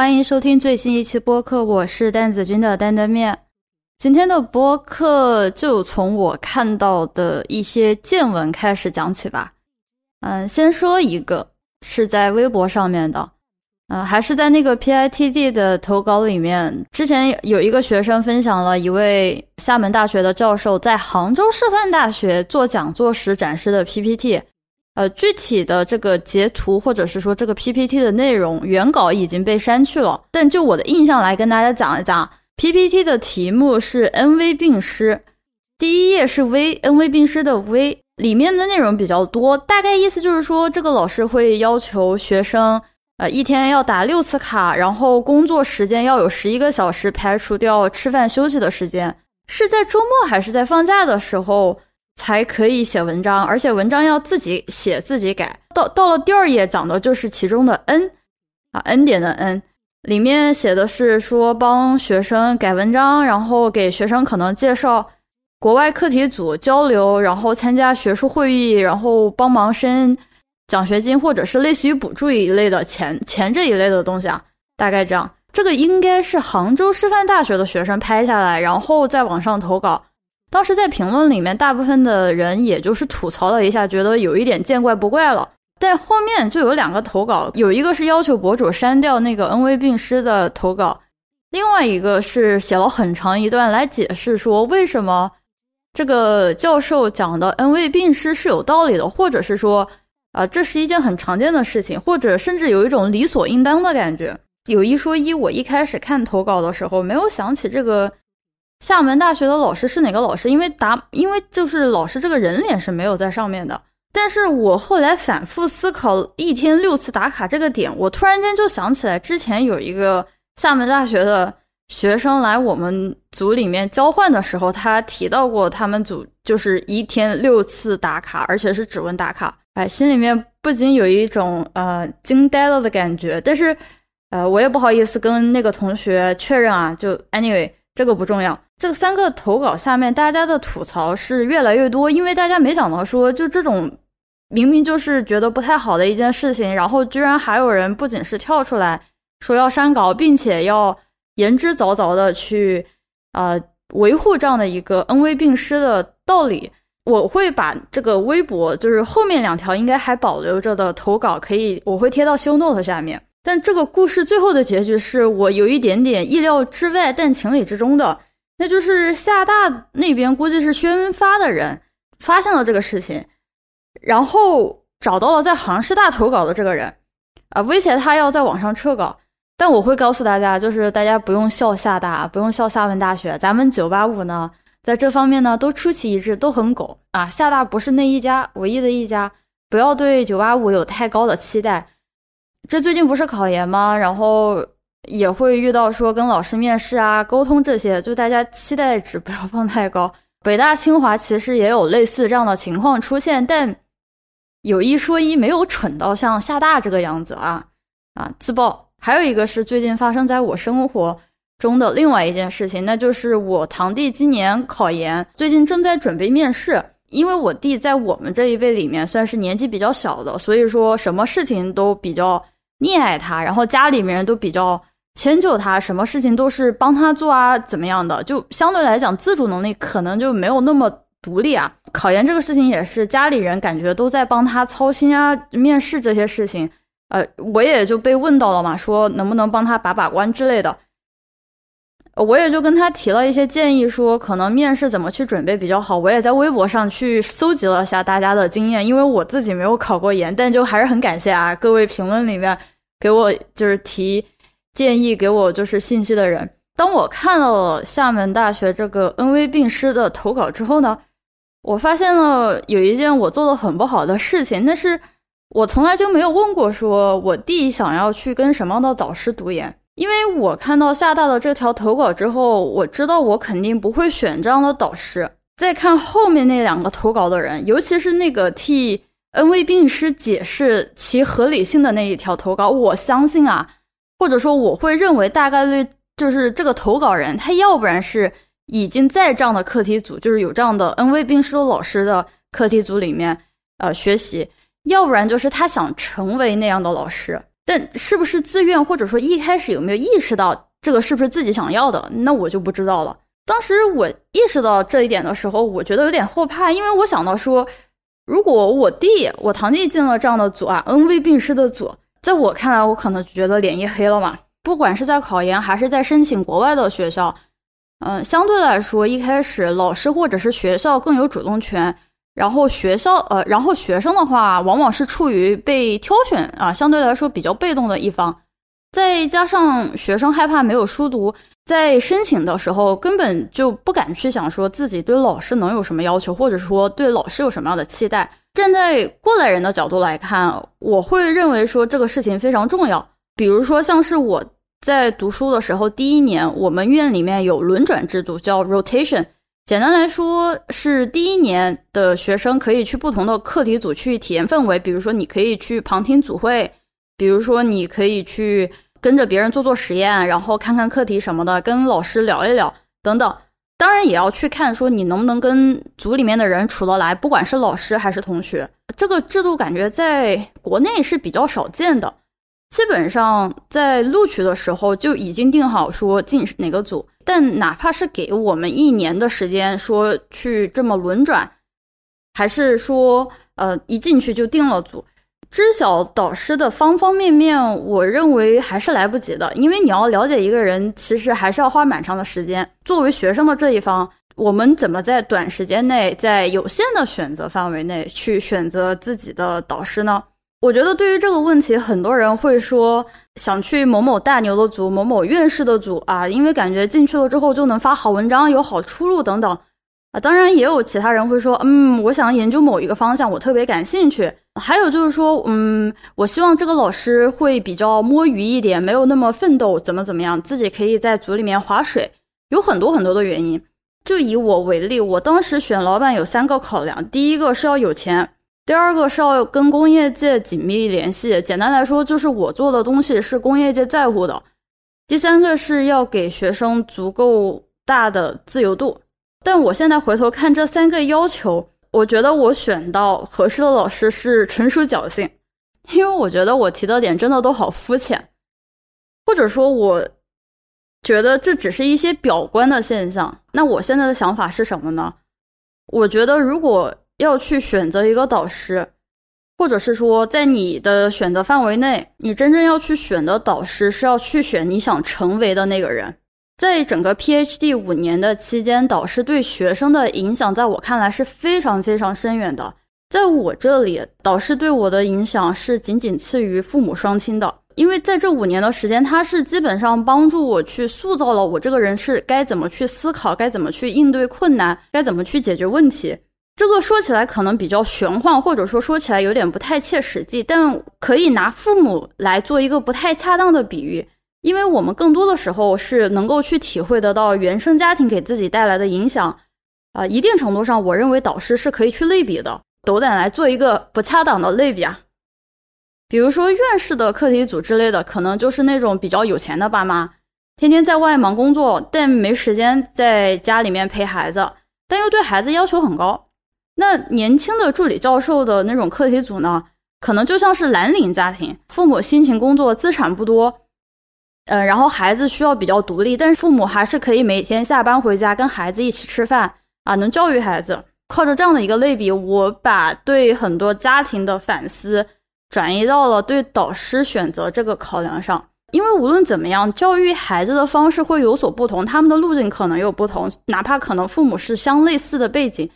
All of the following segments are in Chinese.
欢迎收听最新一期播客，我是蛋子君的担担面。今天的播客就从我看到的一些见闻开始讲起吧。嗯，先说一个是在微博上面的，嗯，还是在那个 PITD 的投稿里面，之前有一个学生分享了一位厦门大学的教授在杭州师范大学做讲座时展示的 PPT。呃，具体的这个截图或者是说这个 PPT 的内容原稿已经被删去了，但就我的印象来跟大家讲一讲，PPT 的题目是 NV 病师，第一页是 V，NV 病师的 V，里面的内容比较多，大概意思就是说这个老师会要求学生，呃，一天要打六次卡，然后工作时间要有十一个小时，排除掉吃饭休息的时间，是在周末还是在放假的时候？才可以写文章，而且文章要自己写自己改。到到了第二页讲的就是其中的 N，啊 N 点的 N，里面写的是说帮学生改文章，然后给学生可能介绍国外课题组交流，然后参加学术会议，然后帮忙申奖学金或者是类似于补助一类的钱钱这一类的东西啊，大概这样。这个应该是杭州师范大学的学生拍下来，然后在网上投稿。当时在评论里面，大部分的人也就是吐槽了一下，觉得有一点见怪不怪了。但后面就有两个投稿，有一个是要求博主删掉那个恩威并施的投稿，另外一个是写了很长一段来解释说为什么这个教授讲的恩威并施是有道理的，或者是说，啊，这是一件很常见的事情，或者甚至有一种理所应当的感觉。有一说一，我一开始看投稿的时候没有想起这个。厦门大学的老师是哪个老师？因为答，因为就是老师这个人脸是没有在上面的。但是我后来反复思考一天六次打卡这个点，我突然间就想起来，之前有一个厦门大学的学生来我们组里面交换的时候，他提到过他们组就是一天六次打卡，而且是指纹打卡。哎，心里面不仅有一种呃惊呆了的感觉，但是呃我也不好意思跟那个同学确认啊，就 anyway 这个不重要。这三个投稿下面，大家的吐槽是越来越多，因为大家没想到说，就这种明明就是觉得不太好的一件事情，然后居然还有人不仅是跳出来说要删稿，并且要言之凿凿的去呃维护这样的一个恩威并施的道理。我会把这个微博，就是后面两条应该还保留着的投稿，可以我会贴到修 note 下面。但这个故事最后的结局是我有一点点意料之外，但情理之中的。那就是厦大那边估计是宣发的人发现了这个事情，然后找到了在杭师大投稿的这个人，啊，威胁他要在网上撤稿。但我会告诉大家，就是大家不用笑厦大，不用笑厦门大学，咱们九八五呢，在这方面呢都出奇一致，都很狗啊。厦大不是那一家唯一的一家，不要对九八五有太高的期待。这最近不是考研吗？然后。也会遇到说跟老师面试啊、沟通这些，就大家期待值不要放太高。北大、清华其实也有类似这样的情况出现，但有一说一，没有蠢到像厦大这个样子啊啊！自爆。还有一个是最近发生在我生活中的另外一件事情，那就是我堂弟今年考研，最近正在准备面试。因为我弟在我们这一辈里面算是年纪比较小的，所以说什么事情都比较溺爱他，然后家里面人都比较。迁就他，什么事情都是帮他做啊，怎么样的？就相对来讲，自主能力可能就没有那么独立啊。考研这个事情也是家里人感觉都在帮他操心啊，面试这些事情，呃，我也就被问到了嘛，说能不能帮他把把关之类的。我也就跟他提了一些建议，说可能面试怎么去准备比较好。我也在微博上去搜集了下大家的经验，因为我自己没有考过研，但就还是很感谢啊，各位评论里面给我就是提。建议给我就是信息的人，当我看到了厦门大学这个恩威病师的投稿之后呢，我发现了有一件我做的很不好的事情，那是我从来就没有问过，说我弟想要去跟什么样的导师读研，因为我看到厦大的这条投稿之后，我知道我肯定不会选这样的导师。再看后面那两个投稿的人，尤其是那个替恩威病师解释其合理性的那一条投稿，我相信啊。或者说，我会认为大概率就是这个投稿人，他要不然是已经在这样的课题组，就是有这样的 N V 病师的老师的课题组里面呃学习，要不然就是他想成为那样的老师。但是不是自愿，或者说一开始有没有意识到这个是不是自己想要的，那我就不知道了。当时我意识到这一点的时候，我觉得有点后怕，因为我想到说，如果我弟、我堂弟进了这样的组啊，恩威并施的组，在我看来，我可能觉得脸一黑了嘛。不管是在考研还是在申请国外的学校，嗯，相对来说，一开始老师或者是学校更有主动权。然后学校，呃，然后学生的话，往往是处于被挑选啊，相对来说比较被动的一方。再加上学生害怕没有书读，在申请的时候根本就不敢去想说自己对老师能有什么要求，或者说对老师有什么样的期待。站在过来人的角度来看，我会认为说这个事情非常重要。比如说，像是我在读书的时候，第一年我们院里面有轮转制度，叫 rotation。简单来说，是第一年的学生可以去不同的课题组去体验氛围。比如说，你可以去旁听组会；比如说，你可以去跟着别人做做实验，然后看看课题什么的，跟老师聊一聊等等。当然，也要去看说你能不能跟组里面的人处得来，不管是老师还是同学。这个制度感觉在国内是比较少见的。基本上在录取的时候就已经定好说进哪个组，但哪怕是给我们一年的时间说去这么轮转，还是说呃一进去就定了组，知晓导师的方方面面，我认为还是来不及的，因为你要了解一个人，其实还是要花蛮长的时间。作为学生的这一方，我们怎么在短时间内，在有限的选择范围内去选择自己的导师呢？我觉得对于这个问题，很多人会说想去某某大牛的组、某某院士的组啊，因为感觉进去了之后就能发好文章、有好出路等等啊。当然，也有其他人会说，嗯，我想研究某一个方向，我特别感兴趣。还有就是说，嗯，我希望这个老师会比较摸鱼一点，没有那么奋斗，怎么怎么样，自己可以在组里面划水。有很多很多的原因。就以我为例，我当时选老板有三个考量，第一个是要有钱。第二个是要跟工业界紧密联系，简单来说就是我做的东西是工业界在乎的。第三个是要给学生足够大的自由度。但我现在回头看这三个要求，我觉得我选到合适的老师是纯属侥幸，因为我觉得我提的点真的都好肤浅，或者说我觉得这只是一些表观的现象。那我现在的想法是什么呢？我觉得如果。要去选择一个导师，或者是说，在你的选择范围内，你真正要去选的导师是要去选你想成为的那个人。在整个 PhD 五年的期间，导师对学生的影响，在我看来是非常非常深远的。在我这里，导师对我的影响是仅仅次于父母双亲的，因为在这五年的时间，他是基本上帮助我去塑造了我这个人是该怎么去思考，该怎么去应对困难，该怎么去解决问题。这个说起来可能比较玄幻，或者说说起来有点不太切实际，但可以拿父母来做一个不太恰当的比喻，因为我们更多的时候是能够去体会得到原生家庭给自己带来的影响，啊，一定程度上，我认为导师是可以去类比的。斗胆来做一个不恰当的类比啊，比如说院士的课题组之类的，可能就是那种比较有钱的爸妈，天天在外忙工作，但没时间在家里面陪孩子，但又对孩子要求很高。那年轻的助理教授的那种课题组呢，可能就像是蓝领家庭，父母辛勤工作，资产不多，呃，然后孩子需要比较独立，但是父母还是可以每天下班回家跟孩子一起吃饭啊，能教育孩子。靠着这样的一个类比，我把对很多家庭的反思转移到了对导师选择这个考量上，因为无论怎么样，教育孩子的方式会有所不同，他们的路径可能有不同，哪怕可能父母是相类似的背景。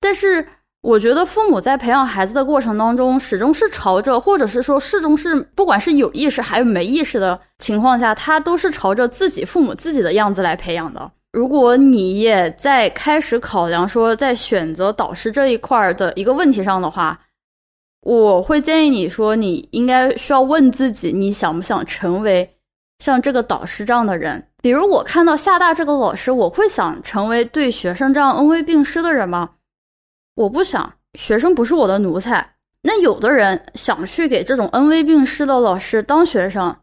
但是，我觉得父母在培养孩子的过程当中，始终是朝着，或者是说，始终是，不管是有意识还是没意识的情况下，他都是朝着自己父母自己的样子来培养的。如果你也在开始考量说，在选择导师这一块的一个问题上的话，我会建议你说，你应该需要问自己，你想不想成为像这个导师这样的人？比如我看到厦大这个老师，我会想成为对学生这样恩威并施的人吗？我不想学生不是我的奴才。那有的人想去给这种恩威并施的老师当学生，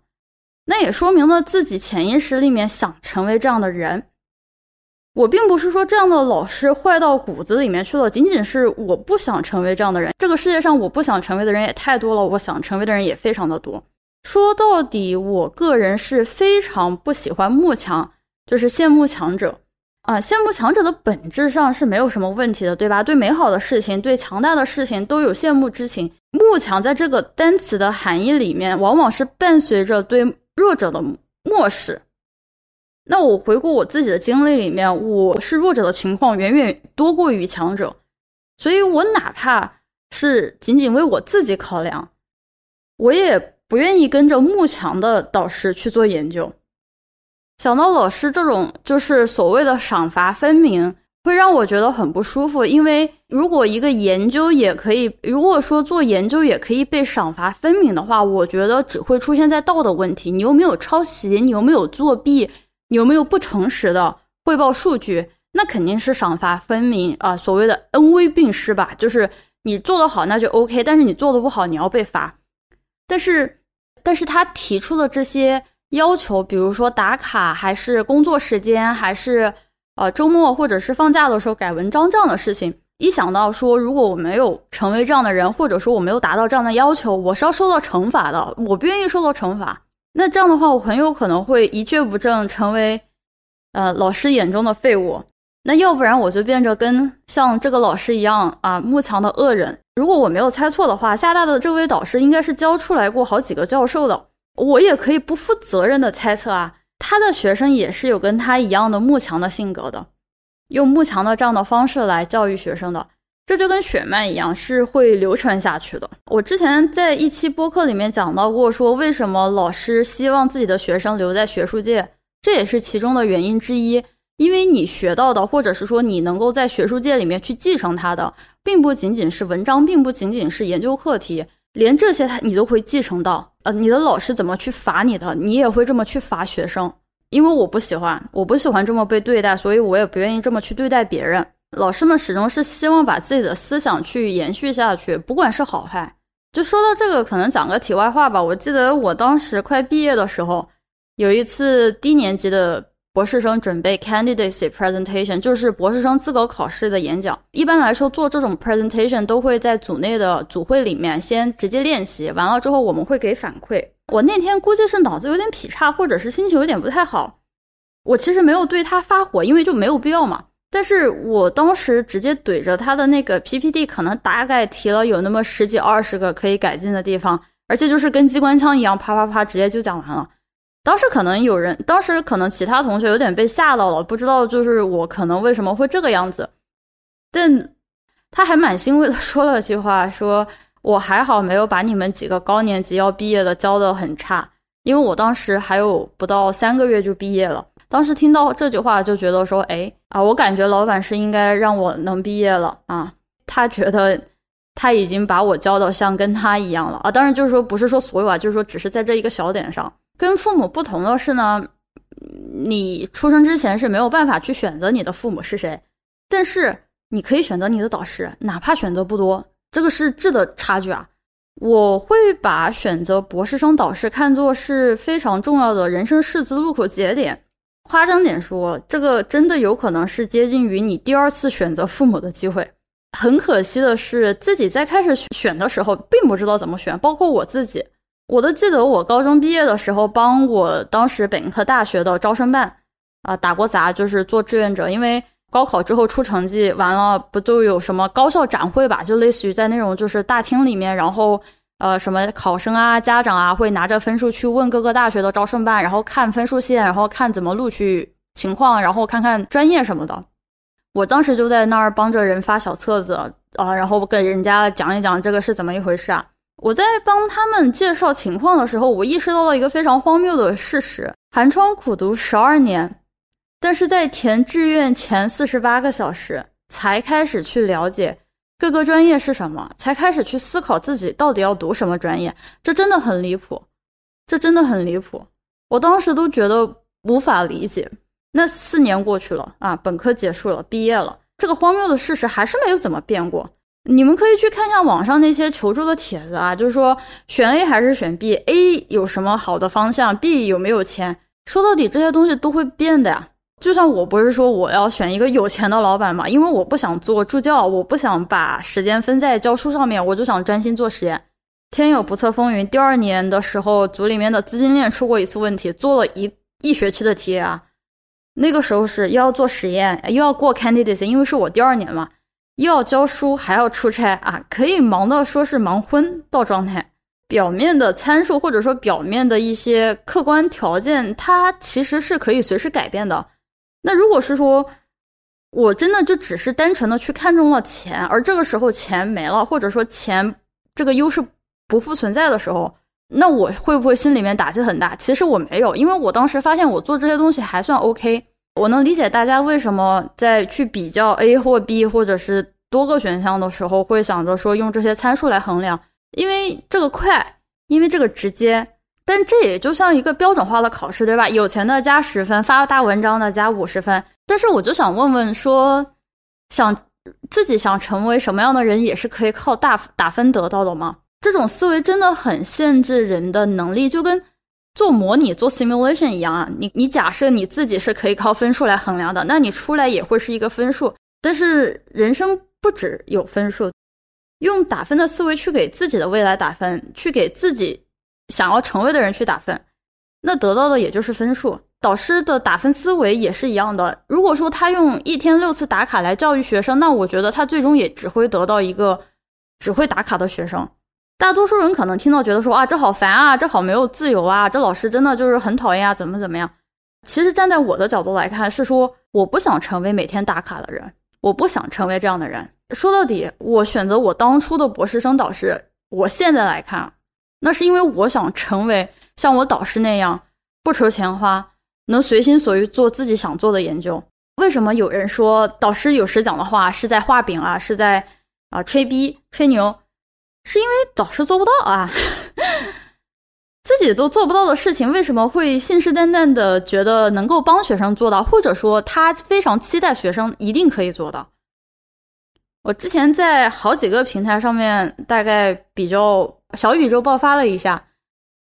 那也说明了自己潜意识里面想成为这样的人。我并不是说这样的老师坏到骨子里面去了，仅仅是我不想成为这样的人。这个世界上我不想成为的人也太多了，我想成为的人也非常的多。说到底，我个人是非常不喜欢慕强，就是羡慕强者啊。羡慕强者的本质上是没有什么问题的，对吧？对美好的事情，对强大的事情都有羡慕之情。慕强在这个单词的含义里面，往往是伴随着对弱者的漠视。那我回顾我自己的经历里面，我是弱者的情况远远多过于强者，所以我哪怕是仅仅为我自己考量，我也不愿意跟着慕强的导师去做研究。想到老师这种就是所谓的赏罚分明，会让我觉得很不舒服。因为如果一个研究也可以，如果说做研究也可以被赏罚分明的话，我觉得只会出现在道德问题。你有没有抄袭？你有没有作弊？你有没有不诚实的汇报数据？那肯定是赏罚分明啊，所谓的恩威并施吧。就是你做得好，那就 OK；但是你做的不好，你要被罚。但是，但是他提出的这些要求，比如说打卡，还是工作时间，还是呃周末或者是放假的时候改文章这样的事情，一想到说如果我没有成为这样的人，或者说我没有达到这样的要求，我是要受到惩罚的。我不愿意受到惩罚。那这样的话，我很有可能会一蹶不振，成为呃老师眼中的废物。那要不然我就变着跟像这个老师一样啊，慕强的恶人。如果我没有猜错的话，厦大的这位导师应该是教出来过好几个教授的。我也可以不负责任的猜测啊，他的学生也是有跟他一样的慕强的性格的，用慕强的这样的方式来教育学生的。这就跟血脉一样，是会流传下去的。我之前在一期播客里面讲到过，说为什么老师希望自己的学生留在学术界，这也是其中的原因之一。因为你学到的，或者是说你能够在学术界里面去继承它的，并不仅仅是文章，并不仅仅是研究课题，连这些他你都会继承到。呃，你的老师怎么去罚你的，你也会这么去罚学生。因为我不喜欢，我不喜欢这么被对待，所以我也不愿意这么去对待别人。老师们始终是希望把自己的思想去延续下去，不管是好坏。就说到这个，可能讲个题外话吧。我记得我当时快毕业的时候，有一次低年级的博士生准备 candidacy presentation，就是博士生资格考试的演讲。一般来说，做这种 presentation 都会在组内的组会里面先直接练习，完了之后我们会给反馈。我那天估计是脑子有点劈叉，或者是心情有点不太好，我其实没有对他发火，因为就没有必要嘛。但是我当时直接怼着他的那个 PPT，可能大概提了有那么十几二十个可以改进的地方，而且就是跟机关枪一样，啪啪啪，直接就讲完了。当时可能有人，当时可能其他同学有点被吓到了，不知道就是我可能为什么会这个样子。但他还蛮欣慰的 说了句话，说我还好没有把你们几个高年级要毕业的教的很差，因为我当时还有不到三个月就毕业了。当时听到这句话就觉得说，哎啊，我感觉老板是应该让我能毕业了啊。他觉得他已经把我教的像跟他一样了啊。当然就是说不是说所有啊，就是说只是在这一个小点上，跟父母不同的是呢，你出生之前是没有办法去选择你的父母是谁，但是你可以选择你的导师，哪怕选择不多，这个是质的差距啊。我会把选择博士生导师看作是非常重要的人生十字路口节点。夸张点说，这个真的有可能是接近于你第二次选择父母的机会。很可惜的是，自己在开始选的时候并不知道怎么选，包括我自己，我都记得我高中毕业的时候，帮我当时本科大学的招生办啊打过杂，就是做志愿者。因为高考之后出成绩完了，不都有什么高校展会吧？就类似于在那种就是大厅里面，然后。呃，什么考生啊、家长啊，会拿着分数去问各个大学的招生办，然后看分数线，然后看怎么录取情况，然后看看专业什么的。我当时就在那儿帮着人发小册子啊，然后跟人家讲一讲这个是怎么一回事啊。我在帮他们介绍情况的时候，我意识到了一个非常荒谬的事实：寒窗苦读十二年，但是在填志愿前四十八个小时才开始去了解。各个专业是什么？才开始去思考自己到底要读什么专业，这真的很离谱，这真的很离谱。我当时都觉得无法理解。那四年过去了啊，本科结束了，毕业了，这个荒谬的事实还是没有怎么变过。你们可以去看一下网上那些求助的帖子啊，就是说选 A 还是选 B，A 有什么好的方向，B 有没有钱？说到底，这些东西都会变的呀。就像我不是说我要选一个有钱的老板嘛，因为我不想做助教，我不想把时间分在教书上面，我就想专心做实验。天有不测风云，第二年的时候，组里面的资金链出过一次问题，做了一一学期的题啊。那个时候是又要做实验，又要过 candidates，因为是我第二年嘛，要教书，还要出差啊，可以忙到说是忙昏到状态。表面的参数或者说表面的一些客观条件，它其实是可以随时改变的。那如果是说我真的就只是单纯的去看中了钱，而这个时候钱没了，或者说钱这个优势不复存在的时候，那我会不会心里面打击很大？其实我没有，因为我当时发现我做这些东西还算 OK。我能理解大家为什么在去比较 A 或 B 或者是多个选项的时候，会想着说用这些参数来衡量，因为这个快，因为这个直接。但这也就像一个标准化的考试，对吧？有钱的加十分，发大文章的加五十分。但是我就想问问说，想自己想成为什么样的人，也是可以靠大打分得到的吗？这种思维真的很限制人的能力，就跟做模拟、做 simulation 一样啊。你你假设你自己是可以靠分数来衡量的，那你出来也会是一个分数。但是人生不只有分数，用打分的思维去给自己的未来打分，去给自己。想要成为的人去打分，那得到的也就是分数。导师的打分思维也是一样的。如果说他用一天六次打卡来教育学生，那我觉得他最终也只会得到一个只会打卡的学生。大多数人可能听到觉得说啊，这好烦啊，这好没有自由啊，这老师真的就是很讨厌啊，怎么怎么样？其实站在我的角度来看，是说我不想成为每天打卡的人，我不想成为这样的人。说到底，我选择我当初的博士生导师，我现在来看。那是因为我想成为像我导师那样不愁钱花，能随心所欲做自己想做的研究。为什么有人说导师有时讲的话是在画饼啊，是在啊吹逼吹牛？是因为导师做不到啊，自己都做不到的事情，为什么会信誓旦旦的觉得能够帮学生做到，或者说他非常期待学生一定可以做到？我之前在好几个平台上面，大概比较。小宇宙爆发了一下，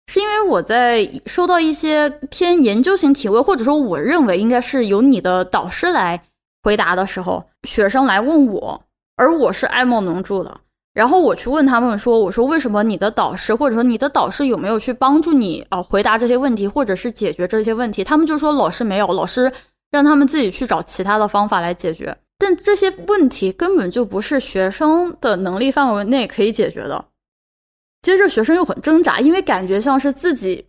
是因为我在收到一些偏研究型提问，或者说我认为应该是由你的导师来回答的时候，学生来问我，而我是爱莫能助的。然后我去问他们说：“我说为什么你的导师，或者说你的导师有没有去帮助你啊回答这些问题，或者是解决这些问题？”他们就说老师没有，老师让他们自己去找其他的方法来解决。但这些问题根本就不是学生的能力范围内可以解决的。接着学生又很挣扎，因为感觉像是自己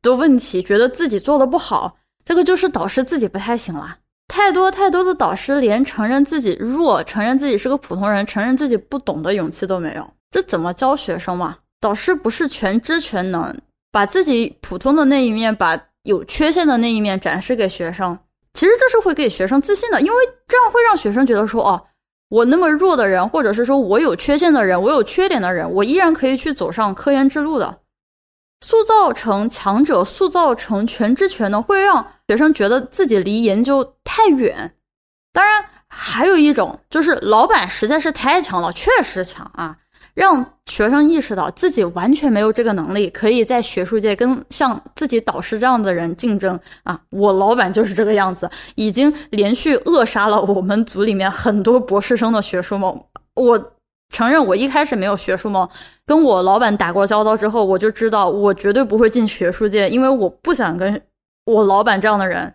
的问题，觉得自己做的不好，这个就是导师自己不太行了。太多太多的导师连承认自己弱、承认自己是个普通人、承认自己不懂的勇气都没有，这怎么教学生嘛？导师不是全知全能，把自己普通的那一面、把有缺陷的那一面展示给学生，其实这是会给学生自信的，因为这样会让学生觉得说哦。我那么弱的人，或者是说我有缺陷的人，我有缺点的人，我依然可以去走上科研之路的。塑造成强者，塑造成全知全能，会让学生觉得自己离研究太远。当然，还有一种就是老板实在是太强了，确实强啊。让学生意识到自己完全没有这个能力，可以在学术界跟像自己导师这样的人竞争啊！我老板就是这个样子，已经连续扼杀了我们组里面很多博士生的学术梦。我承认，我一开始没有学术梦，跟我老板打过交道之后，我就知道我绝对不会进学术界，因为我不想跟我老板这样的人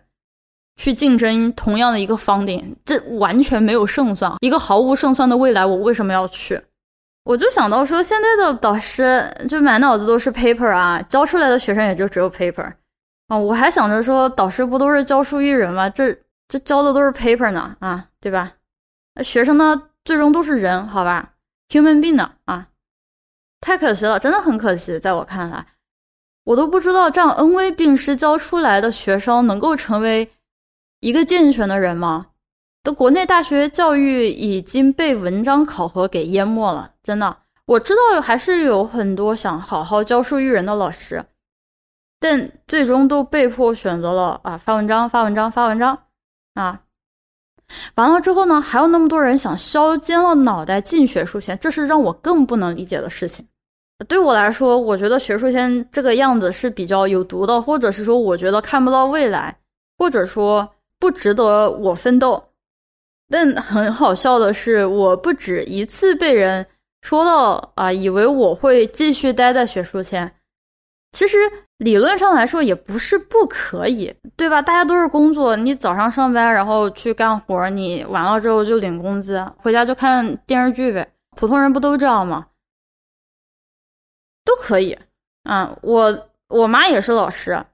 去竞争同样的一个方点，这完全没有胜算，一个毫无胜算的未来，我为什么要去？我就想到说，现在的导师就满脑子都是 paper 啊，教出来的学生也就只有 paper 啊。我还想着说，导师不都是教书育人吗？这这教的都是 paper 呢啊，对吧？学生呢，最终都是人，好吧？human being 呢啊，太可惜了，真的很可惜。在我看来，我都不知道这样恩威并施教出来的学生能够成为一个健全的人吗？的国内大学教育已经被文章考核给淹没了，真的。我知道还是有很多想好好教书育人的老师，但最终都被迫选择了啊发文章、发文章、发文章啊。完了之后呢，还有那么多人想削尖了脑袋进学术圈，这是让我更不能理解的事情。对我来说，我觉得学术圈这个样子是比较有毒的，或者是说我觉得看不到未来，或者说不值得我奋斗。但很好笑的是，我不止一次被人说到啊，以为我会继续待在学术圈，其实理论上来说也不是不可以，对吧？大家都是工作，你早上上班，然后去干活，你完了之后就领工资，回家就看电视剧呗。普通人不都这样吗？都可以。嗯，我我妈也是老师，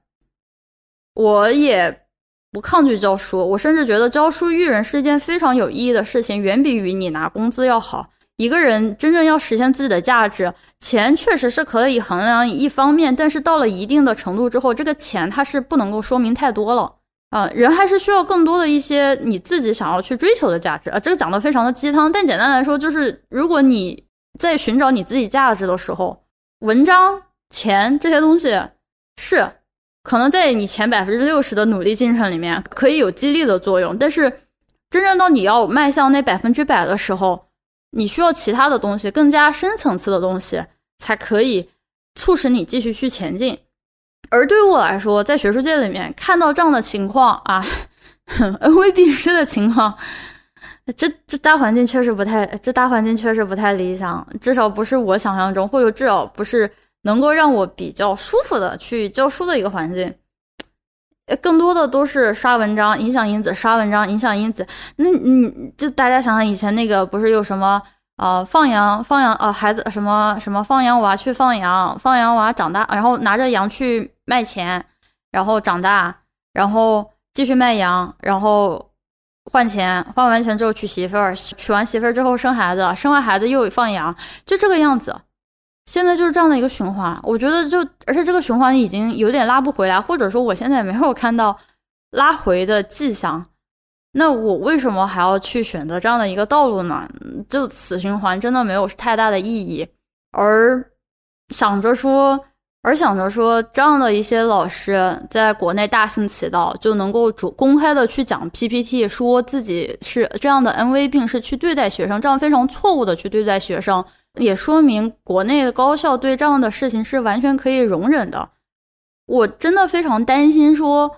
我也不抗拒教书，我甚至觉得教书育人是一件非常有意义的事情，远比于你拿工资要好。一个人真正要实现自己的价值，钱确实是可以衡量一方面，但是到了一定的程度之后，这个钱它是不能够说明太多了啊。人还是需要更多的一些你自己想要去追求的价值啊。这个讲的非常的鸡汤，但简单来说就是，如果你在寻找你自己价值的时候，文章、钱这些东西是可能在你前百分之六十的努力进程里面可以有激励的作用，但是真正到你要迈向那百分之百的时候。你需要其他的东西，更加深层次的东西，才可以促使你继续去前进。而对于我来说，在学术界里面看到这样的情况啊，恩威并施的情况，这这大环境确实不太，这大环境确实不太理想，至少不是我想象中，或者至少不是能够让我比较舒服的去教书的一个环境。更多的都是刷文章，影响因子，刷文章，影响因子。那你就大家想想，以前那个不是有什么呃放羊放羊呃孩子什么什么放羊娃去放羊，放羊娃长大，然后拿着羊去卖钱，然后长大，然后继续卖羊，然后换钱，换完钱之后娶媳妇儿，娶完媳妇儿之后生孩子，生完孩子又放羊，就这个样子。现在就是这样的一个循环，我觉得就而且这个循环已经有点拉不回来，或者说我现在没有看到拉回的迹象。那我为什么还要去选择这样的一个道路呢？就此循环真的没有太大的意义。而想着说，而想着说，这样的一些老师在国内大行其道，就能够主公开的去讲 PPT，说自己是这样的 N V 病，是去对待学生，这样非常错误的去对待学生。也说明国内的高校对这样的事情是完全可以容忍的。我真的非常担心，说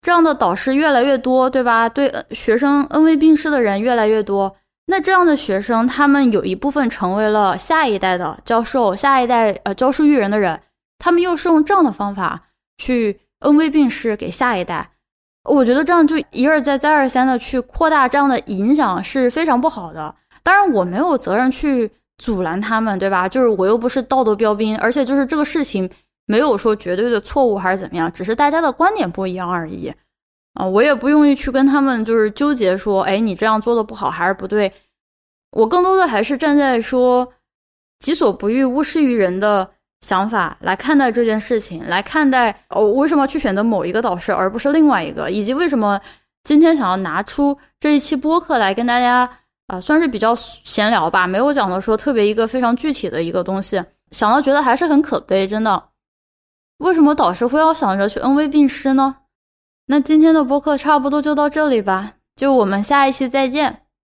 这样的导师越来越多，对吧？对学生恩威并施的人越来越多，那这样的学生，他们有一部分成为了下一代的教授，下一代呃教书育人的人，他们又是用这样的方法去恩威并施给下一代。我觉得这样就一而再再而三的去扩大这样的影响是非常不好的。当然，我没有责任去。阻拦他们，对吧？就是我又不是道德标兵，而且就是这个事情没有说绝对的错误还是怎么样，只是大家的观点不一样而已。啊，我也不用于去跟他们就是纠结说，哎，你这样做的不好还是不对。我更多的还是站在说己所不欲，勿施于人的想法来看待这件事情，来看待哦，为什么去选择某一个导师而不是另外一个，以及为什么今天想要拿出这一期播客来跟大家。啊，算是比较闲聊吧，没有讲的说特别一个非常具体的一个东西，想到觉得还是很可悲，真的。为什么导师会要想着去恩威并施呢？那今天的播客差不多就到这里吧，就我们下一期再见。